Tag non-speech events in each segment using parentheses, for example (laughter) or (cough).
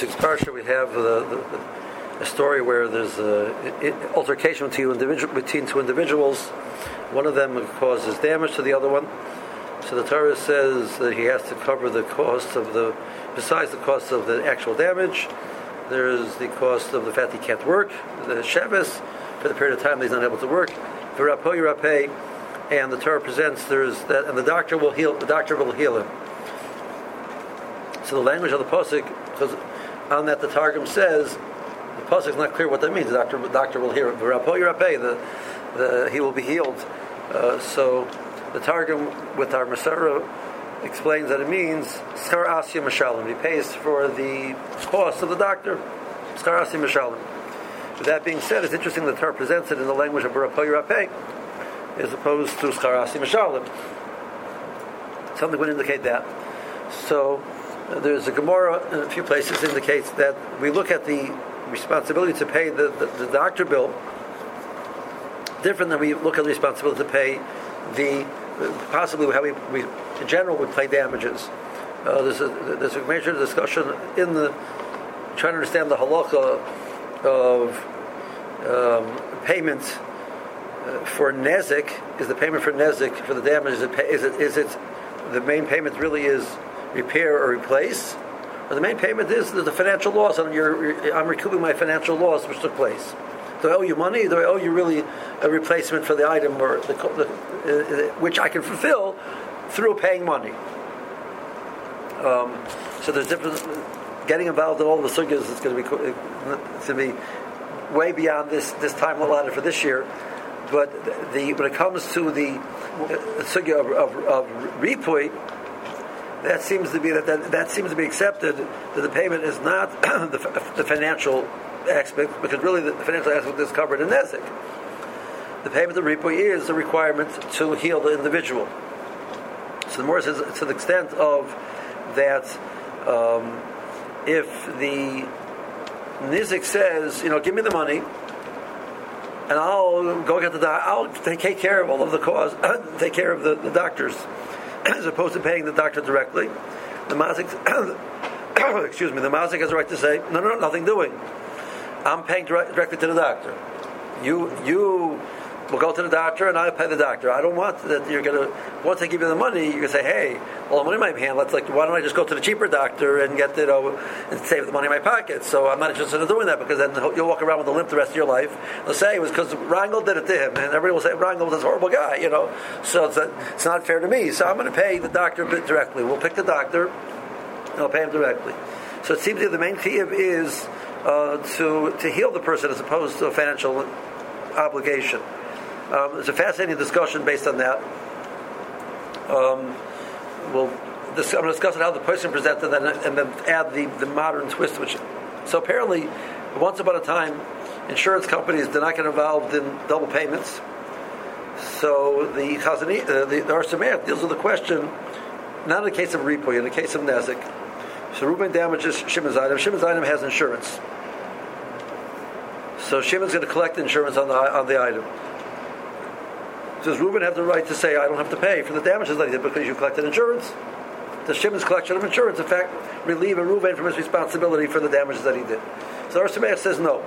this parsha, we have the, the, a story where there's an altercation between, two individuals. One of them causes damage to the other one. So the Torah says that he has to cover the cost of the, besides the cost of the actual damage, there's the cost of the fact he can't work, the Shabbos, for the period of time he's not able to work. For Rapo and the Torah presents there's that, and the doctor will heal. The doctor will heal him. So the language of the pasuk, because on that the Targum says the pasuk is not clear what that means. The doctor, the doctor will hear. The, the, he will be healed. Uh, so the Targum with our Masara explains that it means skar asya mashalim. He pays for the cost of the doctor. Skar asya mashalim. That being said, it's interesting that the Torah presents it in the language of Barapoy as opposed to Scharasi Mashalim. Something would indicate that. So there's a Gemara in a few places indicates that we look at the responsibility to pay the, the, the doctor bill different than we look at the responsibility to pay the possibly how we, we in general would pay damages. Uh, there's a there's a major discussion in the trying to understand the halacha of um, payment uh, for nezik is the payment for nezik for the damages? is it, is it is it the main payment really is repair or replace. Or the main payment is the, financial loss. Your I'm recouping my financial loss which took place. Do I owe you money? Do I owe you really a replacement for the item or the, the uh, which I can fulfill through paying money? Um, so there's different getting involved in all the sugyas is going to be to be way beyond this this time allotted for this year. But the when it comes to the uh, sugya of, of, of that seems to be that, that, that seems to be accepted that the payment is not (clears throat) the, the financial aspect because really the, financial aspect is covered in nezik. The payment of ripui is the requirement to heal the individual. So the more says to the extent of that. Um, if the Nizik says, you know, give me the money, and I'll go get the doc- I'll take care of all of the cause, (coughs) take care of the, the doctors, as opposed to paying the doctor directly. The mazik, (coughs) excuse me, the mazik has the right to say, no, no, no, nothing doing. I'm paying directly to the doctor. You, you we'll go to the doctor and I'll pay the doctor. I don't want that you're going to, once I give you the money, you're going to say, hey, well, the money in my hand, let's like, why don't I just go to the cheaper doctor and get, you know, and save the money in my pocket? So I'm not interested in doing that because then you'll walk around with a limp the rest of your life. They'll say it was because Rangel did it to him and everybody will say Rangel was this horrible guy, you know. So it's, a, it's not fair to me. So I'm going to pay the doctor directly. We'll pick the doctor and I'll pay him directly. So it seems that the main key is uh, to, to heal the person as opposed to a financial obligation. Um, a fascinating discussion based on that. Um, we'll this, I'm going to discuss how the person presented and then, and then add the, the modern twist. Which so apparently, once upon a time, insurance companies did not get involved in double payments. So the Chazani, uh, the, the deals with the question, not in the case of Ripoy, in the case of Nezik. So Reuben damages Shimon's item. Shimon's item has insurance. So Shimon's going to collect insurance on the on the item. Does Reuben have the right to say, I don't have to pay for the damages that he did because you collected insurance? Does Shimon's collection of insurance, in fact, relieve Reuben from his responsibility for the damages that he did? So our says no.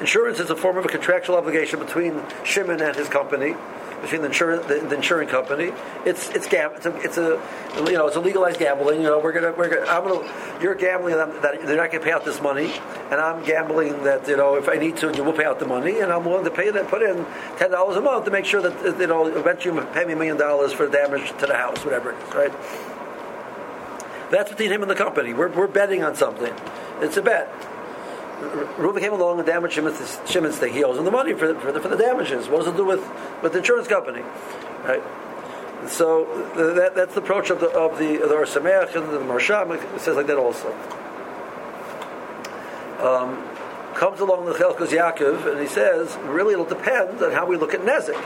Insurance is a form of a contractual obligation between Shimon and his company between the insurance the, the insuring company. It's it's gam- it's a, it's a you know it's a legalized gambling. You know we're gonna we're gonna I'm gonna you're gambling that, that they're not gonna pay out this money, and I'm gambling that you know if I need to, you will pay out the money, and I'm willing to pay that put in ten dollars a month to make sure that you know eventually you pay me a million dollars for the damage to the house, whatever it is, right? That's between him and the company. We're we're betting on something. It's a bet. Reuben came along and damaged Shimon's, Shimon's thing. He owes him the money for the, for the, for the damages. What does it do with, with the insurance company? Right? So that, that's the approach of the of the the Ohr Sameach and the Maharsham. It says like that also. Um, comes along the Chelkos Yaakov and he says, really, it'll depend on how we look at Nezik.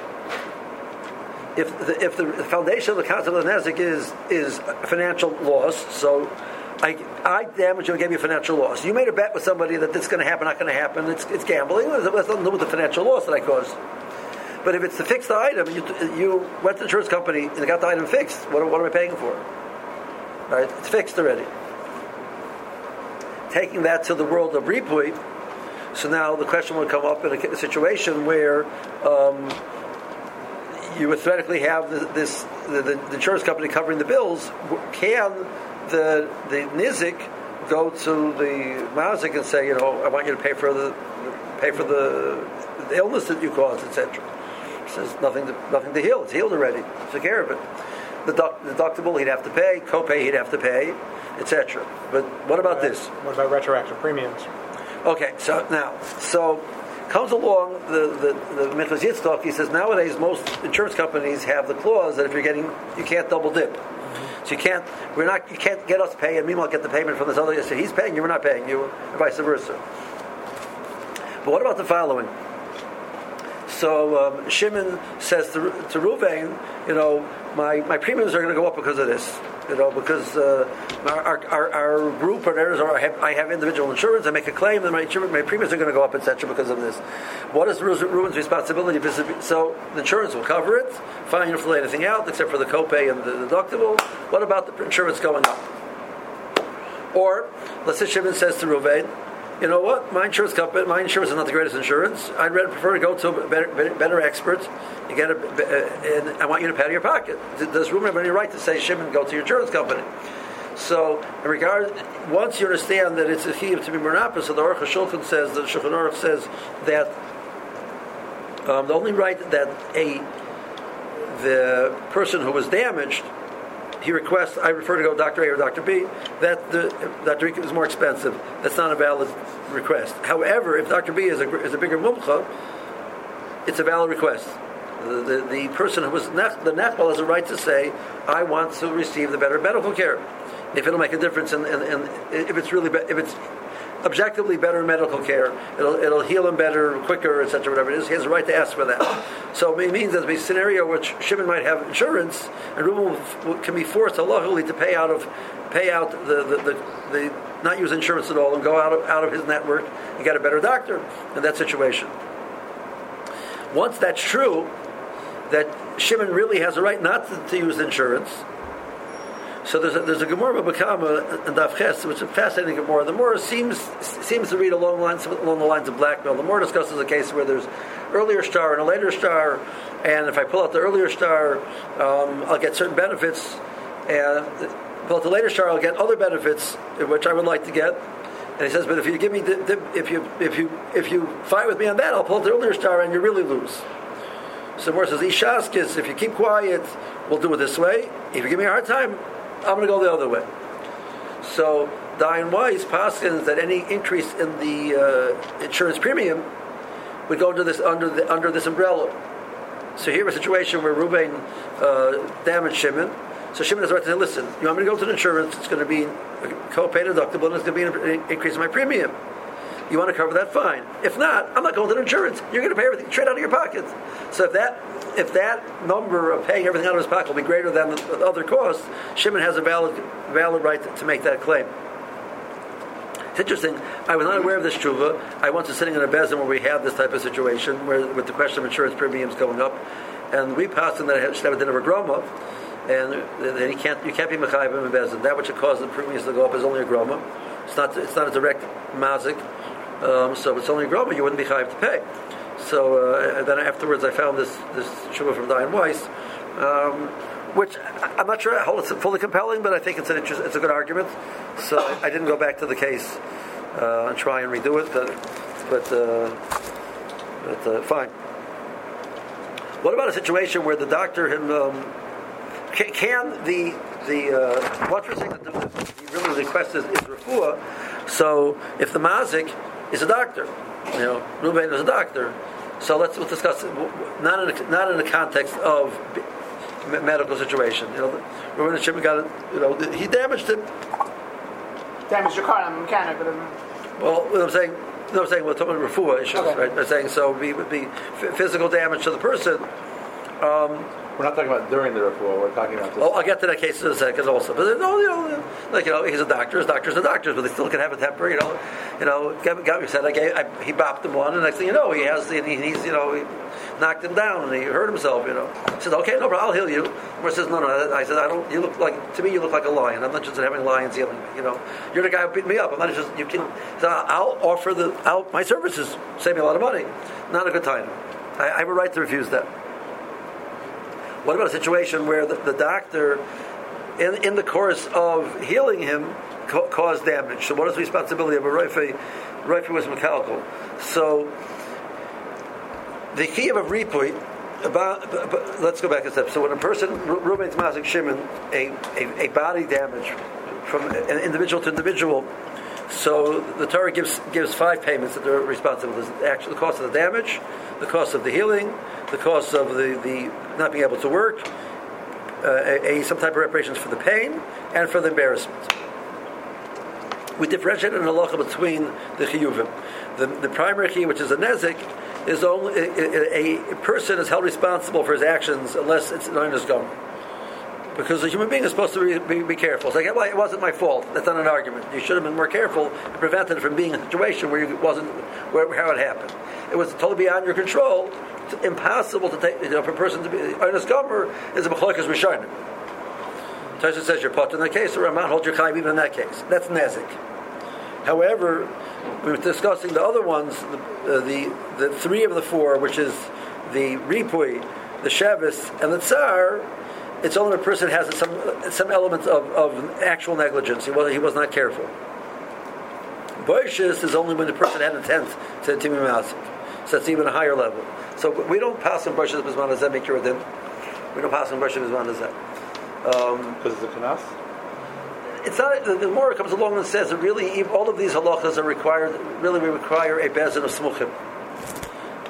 If the, if the foundation of the concept of Nezik is is financial loss, so I, I damage you and gave you financial loss. You made a bet with somebody that this is going to happen, not going to happen. It's, it's gambling. It has nothing to do with the financial loss that I caused. But if it's the item, you, you went to the insurance company and got the item fixed. What, what am I paying for? Right? It's fixed already. taking that to the world of ripui, so now the question would come up in a situation where um, you would theoretically have this the, the, insurance company covering the bills. Can the the nizik go to the mazik and say, you know, I want you to pay for the pay for the, the illness that you caused, etc. Says nothing to nothing to heal. It's healed already. Took care of it. The deductible he'd have to pay, copay he'd have to pay, etc. But what about this? What about retroactive premiums? Okay, so now, so comes along the the, the Minchas Yitzchak. He says nowadays most insurance companies have the clause that if you're getting, you can't double dip. So you can't, we're not, you can't get us to pay, and meanwhile get the payment from this other. So he's paying you, we're not paying you, and vice versa. But what about the following? So um, Shimon says to, to you know, my, my premiums are going to go up because of this you know, because uh, our, our, our, group partners or I have, I have, individual insurance, I make a claim, and my, my premiums are going to go up, etc., because of this. What is Reuben's responsibility? So the insurance will cover it. Fine, you don't fill anything out except for the copay and the deductible. What about the insurance going up? Or let's say Shimon says to Ruvain, you know what? My insurance company, my insurance is not the greatest insurance. I'd rather prefer to go to a better, better, better expert. You get a, uh, and I want you to pay out of your pocket. Does Reuben have any right to say, Shimon, go to your insurance company? So, in regard, once you understand that it's a chiyuv to be mernapa, so the Aruch HaShulchan says, the Shulchan Aruch says that um, the only right that a the person who was damaged he requests, I refer to go Dr. A or Dr. B, that the, Dr. B is more expensive. That's not a valid request. However, if Dr. B is a, is a bigger mumcha, it's a valid request. The, the, the person who was nech, the nechbal has a right to say, I want to receive the better medical care. If it'll make a difference, and if it's really, be, if it's objectively better medical care. It'll, it'll heal him better, quicker, etc. Whatever it is, he has a right to ask for that. So it means that the scenario which Shimon might have insurance, and Reuben can be forced luckily to pay out of pay out the, the, the, the not use insurance at all and go out of out of his network and get a better doctor in that situation. Once that's true, that Shimon really has a right not to, to use insurance so there's a, there's a Gemara Bakama and Daf which is a fascinating Gemara. The Gemara seems seems to read along the lines along the lines of blackmail. The Gemara discusses a case where there's earlier star and a later star, and if I pull out the earlier star, um, I'll get certain benefits, and pull out the later star, I'll get other benefits which I would like to get. And he says, but if you give me, the, the, if you if you if you fight with me on that, I'll pull out the earlier star, and you really lose. So the Gemara says, Ishaskis, if you keep quiet, we'll do it this way. If you give me a hard time, I'm going to go the other way. So Dayan Weiss passes that any increase in the uh, insurance premium would go under this under the, under this umbrella. So here a situation where Ruben uh, damaged Shimon. So Shimon the right to say, listen, you want me to go to the insurance, it's going to be co-pay deductible and it's going to be an increase in my premium. You want to cover that? Fine. If not, I'm not going to insurance. You're going to pay everything straight out of your pockets. So if that if that number of paying everything out of his pocket will be greater than the other costs, Shimon has a valid valid right to, to make that claim. It's interesting. I was not aware of this tshuva. I once was sitting in a bezin where we had this type of situation, where with the question of insurance premiums going up, and we passed in that I should have a dinner of groma, and then you can't you can't be mechayim in bezin. That which caused the premiums to go up is only a groma. It's not it's not a direct mazik. Um, so it's only a groma, you wouldn't be chayiv to pay. So uh, then afterwards, I found this this shuvah from Dayan Weiss, um, which I'm not sure how it's fully compelling, but I think it's an interest, it's a good argument. So I, I didn't go back to the case uh, and try and redo it, but but, uh, but uh, fine. What about a situation where the doctor him um, can, can, the the uh, what we're saying that the, the, really the request is, is refuah. So if the mazik is a doctor, you know, Ruben is a doctor, so let's we'll discuss it. not in not in the context of medical situation. You know, Reuben Shimon got you know he damaged him. Damaged your car. I'm a mechanic, but. I'm... Well, what I'm saying. No, I'm saying we're talking about refuah issues, okay. right? I'm saying so would be would be physical damage to the person. Um, We're not talking about during the referral. We're talking about this. Oh, I'll get to that case in a second also. But no, you know, like you know, he's a doctor. His doctor's a doctor, but they still can have a temper. You know, you know. Me said I I, he bopped him one, and next thing you know, he has he, he's you know he knocked him down and he hurt himself. You know. He said, okay, no problem, I'll heal you. Or says, no, no. I said, I don't. You look like to me, you look like a lion. I'm not interested in having lions healing me. You know, you're the guy who beat me up. I'm not just you can. So I'll offer the I'll, my services. Save me a lot of money. Not a good time. I, I have a right to refuse that. What about a situation where the, the doctor, in, in the course of healing him, ca- caused damage? So, what is the responsibility of a Roife? Roife was mechanical. So, the key of a ripui, about, but, but let's go back a step. So, when a person, Ruben's Mazik Shimon, a, a, a body damage from an individual to individual, so the Torah gives gives five payments that they're responsible. Actually the cost of the damage, the cost of the healing, the cost of the, the not being able to work, uh, a, a, some type of reparations for the pain and for the embarrassment. We differentiate in halacha between the chiyuvim. The, the primary chiyuv, which is a nezik, is only a, a, person is held responsible for his actions unless it's known as gum. Because a human being is supposed to be, be, be careful. Like, well, it wasn't my fault. That's not an argument. You should have been more careful and prevented it from being in a situation where it wasn't where, how it happened. It was totally beyond your control. It's impossible to take, you know, for a person to be earnest gomer is a machlokas rishonim. Tosha says you're put in the case, or Ramban holds your chayim even in that case. That's nezik. However, we were discussing the other ones, the, uh, the, the three of the four, which is the ripui, the shevis, and the tsar. It's only when a person has some some elements of, of actual negligence. He was he was not careful. Boishis is only when the person had intent to be masik. So that's even a higher level. So we don't pass on brushes bisman as make your din. We don't pass on brushes bisman as um, because it's a kanas. It's not. The, the more comes along and says that really all of these halachas are required. Really, we require a bezin of smuchim.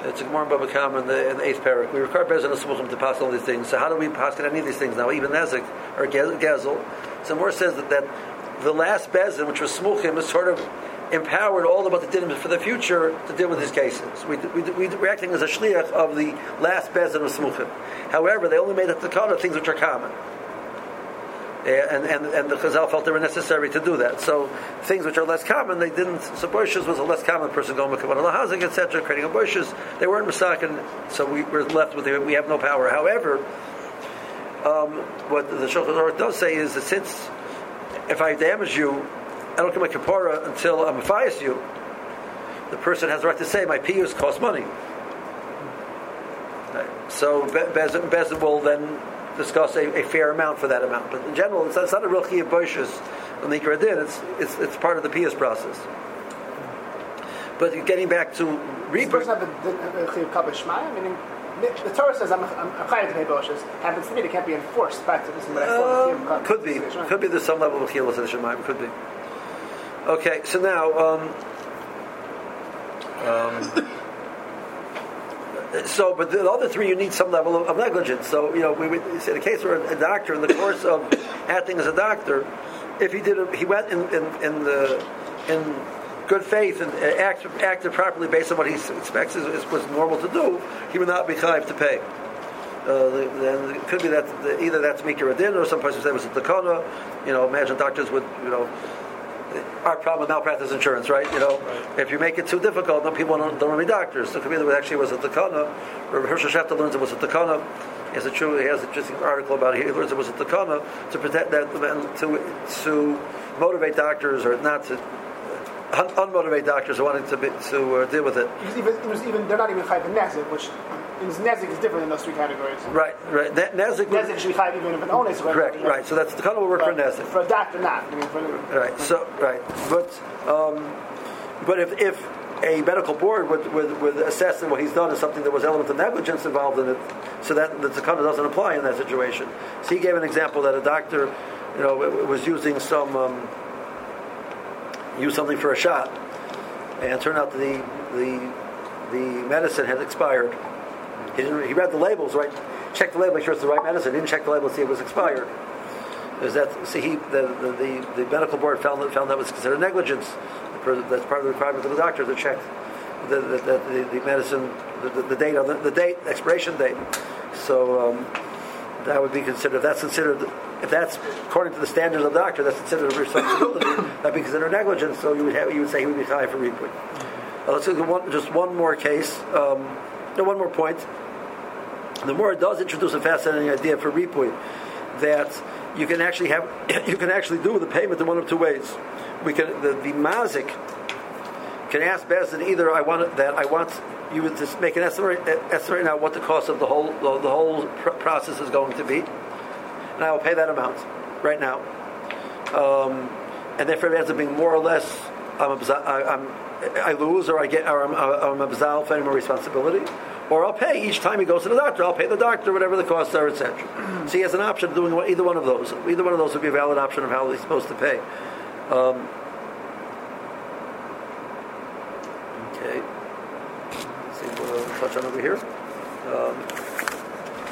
It's a more Baba Kam in the, in the eighth parak. We require bezin of smuchim to pass all these things. So how do we pass any of these things now? Even nezik or gezel. So more says that, that the last bezin, which was smuchim, is sort of empowered all about the dinim for the future to deal with these cases. We, we, we, we're acting as a shliach of the last bezin of smuchim. However, they only made the kind things which are common. And, and, and the Chazal felt they were necessary to do that. So things which are less common, they didn't. So bushes was a less common person going with Kavan etc., creating a bushes. They weren't Masakin, so we were left with it. We have no power. However, um, what the Shulchan Aruch does say is that since if I damage you, I don't get my kapara until I'm mafias you. The person has the right to say my piyus cost money. So Bezin will then discuss a, a, fair amount for that amount. But in general, it's, it's not a real chiyuv boishes on the din. It's, it's it's part of the piyus process. But getting back to. Does have a chiyuv Meaning, the Torah says I'm chayav to pay boishes. Happens to me, it can't be enforced back to this. Uh, could be. Could be. There's some level of chiyuv the. Could be. Okay, so now. Um, um, so, but the other three, you need some level of, of negligence. So, you know, we would say the case where a doctor, in the course of acting as a doctor, if he did, a, he went in, in, in the in good faith and act, acted properly based on what he expects is, is, was normal to do, he would not be chayiv to pay. Uh, then it could be that the, either that's adin or some person say it was a takana. You know, imagine doctors would you know our problem with malpractice insurance, right? You know, right. if you make it too difficult, then people don't, don't want to be doctors. So it could it actually was a takana. Or Hershel Schachter learns it was a takana. He has a true. He has an interesting article about it. He learns it was a takana to protect that to to motivate doctors or not to un- unmotivated doctors are wanting to be, to uh, deal with it. Because even, it was even they're not even chayv nezik, which is nezik is different in those three categories. Right, right. Ne- nezik, nezik should be even if an own is correct. Right. So that's the kind of work but for nezik. For a doctor, not. I mean, for, right. So right, but um, but if if a medical board would, would, would assess that what he's done is something that was element of negligence involved in it, so that the takana doesn't apply in that situation. So he gave an example that a doctor, you know, was using some. Um, use something for a shot, and it turned out the the the medicine had expired. He, didn't, he read the labels, right? Checked the label, make sure it's the right medicine. Didn't check the label to see it was expired. Is that see he the, the, the, the, medical board found that found that was considered negligence. That's part of the requirement of the doctor to check the the, the, the medicine the, the, date on the, date expiration date. So. Um, that would be considered. That's considered. If that's according to the standards of the doctor, that's considered a responsibility. that'd be considered negligence. So you would have, you would say he would be high for ripui. Uh, let's look at one, just one more case. Um, no, one more point. The more it does introduce a fascinating idea for ripui that you can actually have (coughs) you can actually do the payment in one of two ways. We can the, the mazik can ask Bezin either I want that I want you would just make an estimate, estimate now what the cost of the whole the, the whole pr- process is going to be, and I will pay that amount right now. Um, and if it ends up being more or less, I'm, I'm, I lose or I get or I'm, I'm absolved of any more responsibility, or I'll pay each time he goes to the doctor. I'll pay the doctor whatever the costs are, etc. so he has an option of doing either one of those. Either one of those would be a valid option of how he's supposed to pay. Um, okay. Let's see what I'll touch on over here. Um,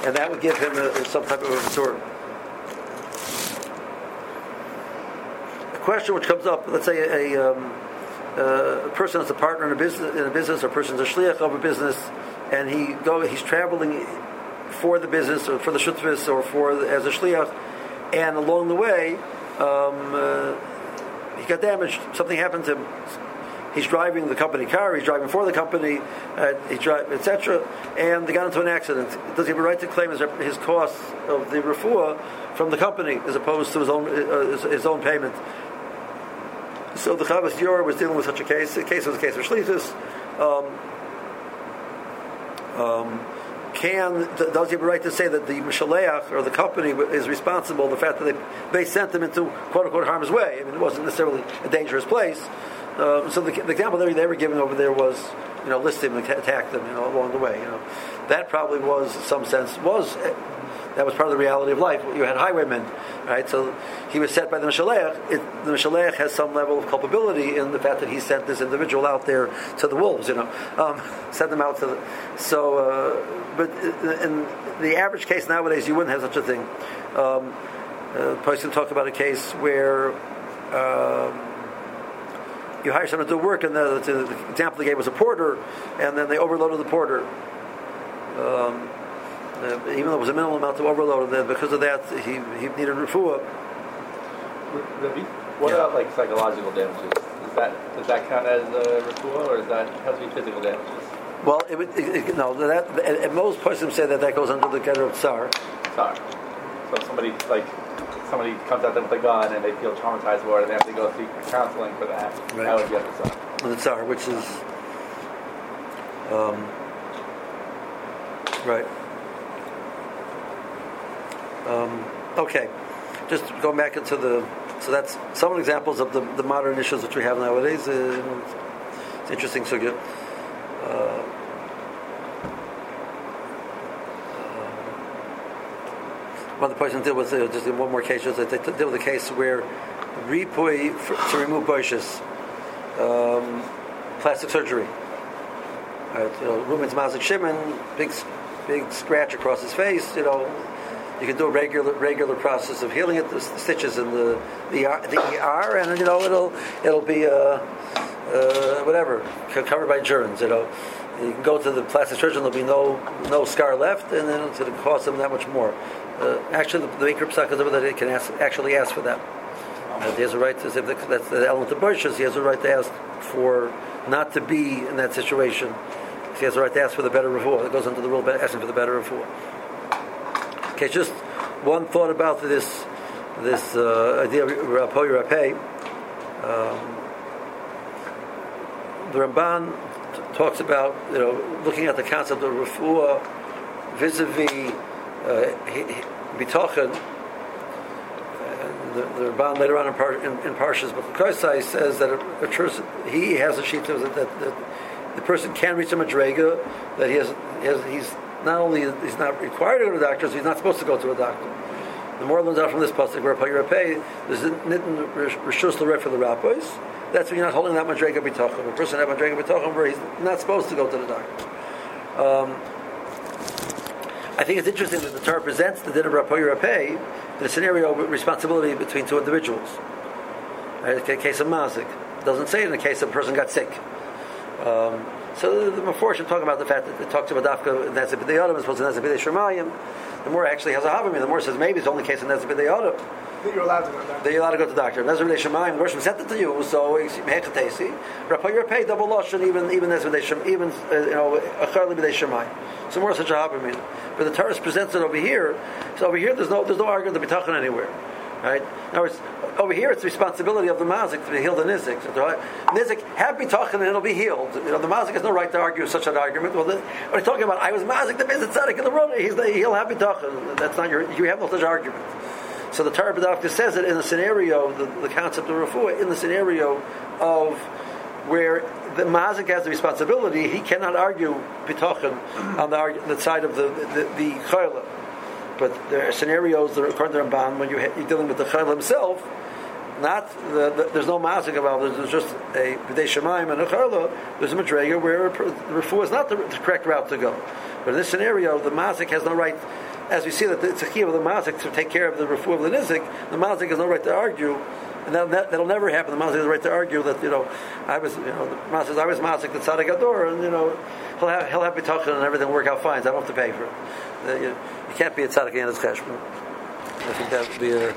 and that would give him a, some type of a sort. A question which comes up, let's say a, um, a person that's a partner in a business, in a business, or a person's a shliach of a business, and he go, he's traveling for the business or for the shutvis or for the, as a shliach, and along the way, um, uh, he got damaged. Something happened to him. He's driving the company car. He's driving for the company, uh, he drive, etc. And they got into an accident. Does he have a right to claim his, his costs of the refuah from the company as opposed to his own uh, his, his, own payment? So the Chavas Yair was dealing with such a case. The case was a case of shlichus. Um, um, can does he have a right to say that the mishaleach or the company is responsible the fact that they they sent them into quote unquote harm's way? I mean, it wasn't necessarily a dangerous place. Um, so the, the, example they, they were giving over there was, you know, list them and attack them, you know, along the way. You know, that probably was, in some sense, was that was part of the reality of life. You had highwaymen, right? So he was set by the Mishalech. The Mishalech has some level of culpability in the fact that he sent this individual out there to the wolves, you know, um, (laughs) sent them out to the. So, uh, but in the average case nowadays, you wouldn't have such a thing. Um, uh, person talk about a case where. Um, you hire someone to do work, and the, the, example they gave was a porter, and then they overloaded the porter. Um, uh, even though it was a minimal amount of overload, and then because of that, he, he needed refuah. What yeah. about like psychological damages? Is that does that count as uh, refuah, or is that has to be physical damages? Well, it would it, it, no. That and most persons say that that goes under the category of tsar. Tsar. So if somebody like somebody comes at them with a gun and they feel traumatized for it and they have to go seek counseling for that. Right. That would be under tsar. The tsar, which is um, right. Um, okay, just going back into the so that's some examples of the, the modern issues which we have nowadays. Uh, it's interesting sugya. Uh, one of the points deal with uh, just in one more case was that they deal with a case where ripui to remove bushes, um, plastic surgery. Right, you know, Ruben's mazik shimon, big big scratch across his face. You know, you can do a regular regular process of healing it, the stitches in the the the ER, and you know it'll it'll be uh, uh, whatever covered by germs. You know, you can go to the plastic surgeon, there'll be no no scar left, and then it's going to cost them that much more. Uh, actually, the, the that he can ask, actually ask for that. Uh, he has a right to, if that's the element of bushes, he has a right to ask for not to be in that situation. He has a right to ask for the better of refuah. It goes into the rule of asking for the better of refuah. Okay, just one thought about this this uh, idea of Rapo Rapé. Um, the Ramban t- talks about you know looking at the concept of refuah vis-a-vis uh. The, the Ramban later on in, par, in, in Parshas but says that a, a person, he has a sheet that, that, that the person can reach a madrega that he has, he has he's not only he's not required to go to a doctor, so he's not supposed to go to a doctor. The more learns out from this pasuk where Payir Pay, there's nitten rishus l'rei for the rabbis. That's when you're not holding that madrega b'tachim. A person has madrega b'tachim where he's not supposed to go to the doctor. Um, I think it's interesting that the Torah presents the din of Rapay in a scenario of responsibility between two individuals. Right? In the case of Mazik, doesn't say it in the case of a person got sick. Um, So the, the Meforshim talk about the fact that it talks about Dafka Nezib B'dei as opposed to Nezib Shemayim. The more actually has a Havamim. The more says maybe it's only case of Nezib B'dei That you're allowed to go there. That you're allowed to go to the doctor. Nezib the Roshim sent it to you, so Mehechatesi. Rapai you're paid double Lashon, even even Nezib B'dei Shemayim, even, uh, you know, Acharli Shemayim. So more such a Havamim. But the Torah presents it over here. So over here, there's no there's no argument to be talking anywhere. Right? In words, over here, it's the responsibility of the mazik to be healed the nizik. Nizik be talking and it'll be healed. You know, the mazik has no right to argue such an argument. Well, what are you talking about? I was mazik the bezit tzaddik in the world. He's the, he'll have be talking. That's not your. You have no such argument. So the Torah B'davka says it in the scenario, the, the concept of refuah, in the scenario of where the mazik has the responsibility, he cannot argue bitachon on the, the side of the the, the, the but there are scenarios that are according to Ramban when you're, you're dealing with the Chayil himself, not the, the, there's no mazik involved. it. There's just a b'dei shemaim and a charla. There's a madrega where the refuah is not the, the, correct route to go. But in this scenario, the mazik has no right. As we see that a key of the mazik to take care of the refuah of the nizik, the mazik has no right to argue. And that, will never happen. The mazik has the right to argue that you know I was you know the mazik says I was mazik the tzaddik ador and you know he'll have he'll have bitachon and everything work out fine. So I don't have to pay for it. Uh, you, you can't be a tzaddik in his cheshbon. I think that would be a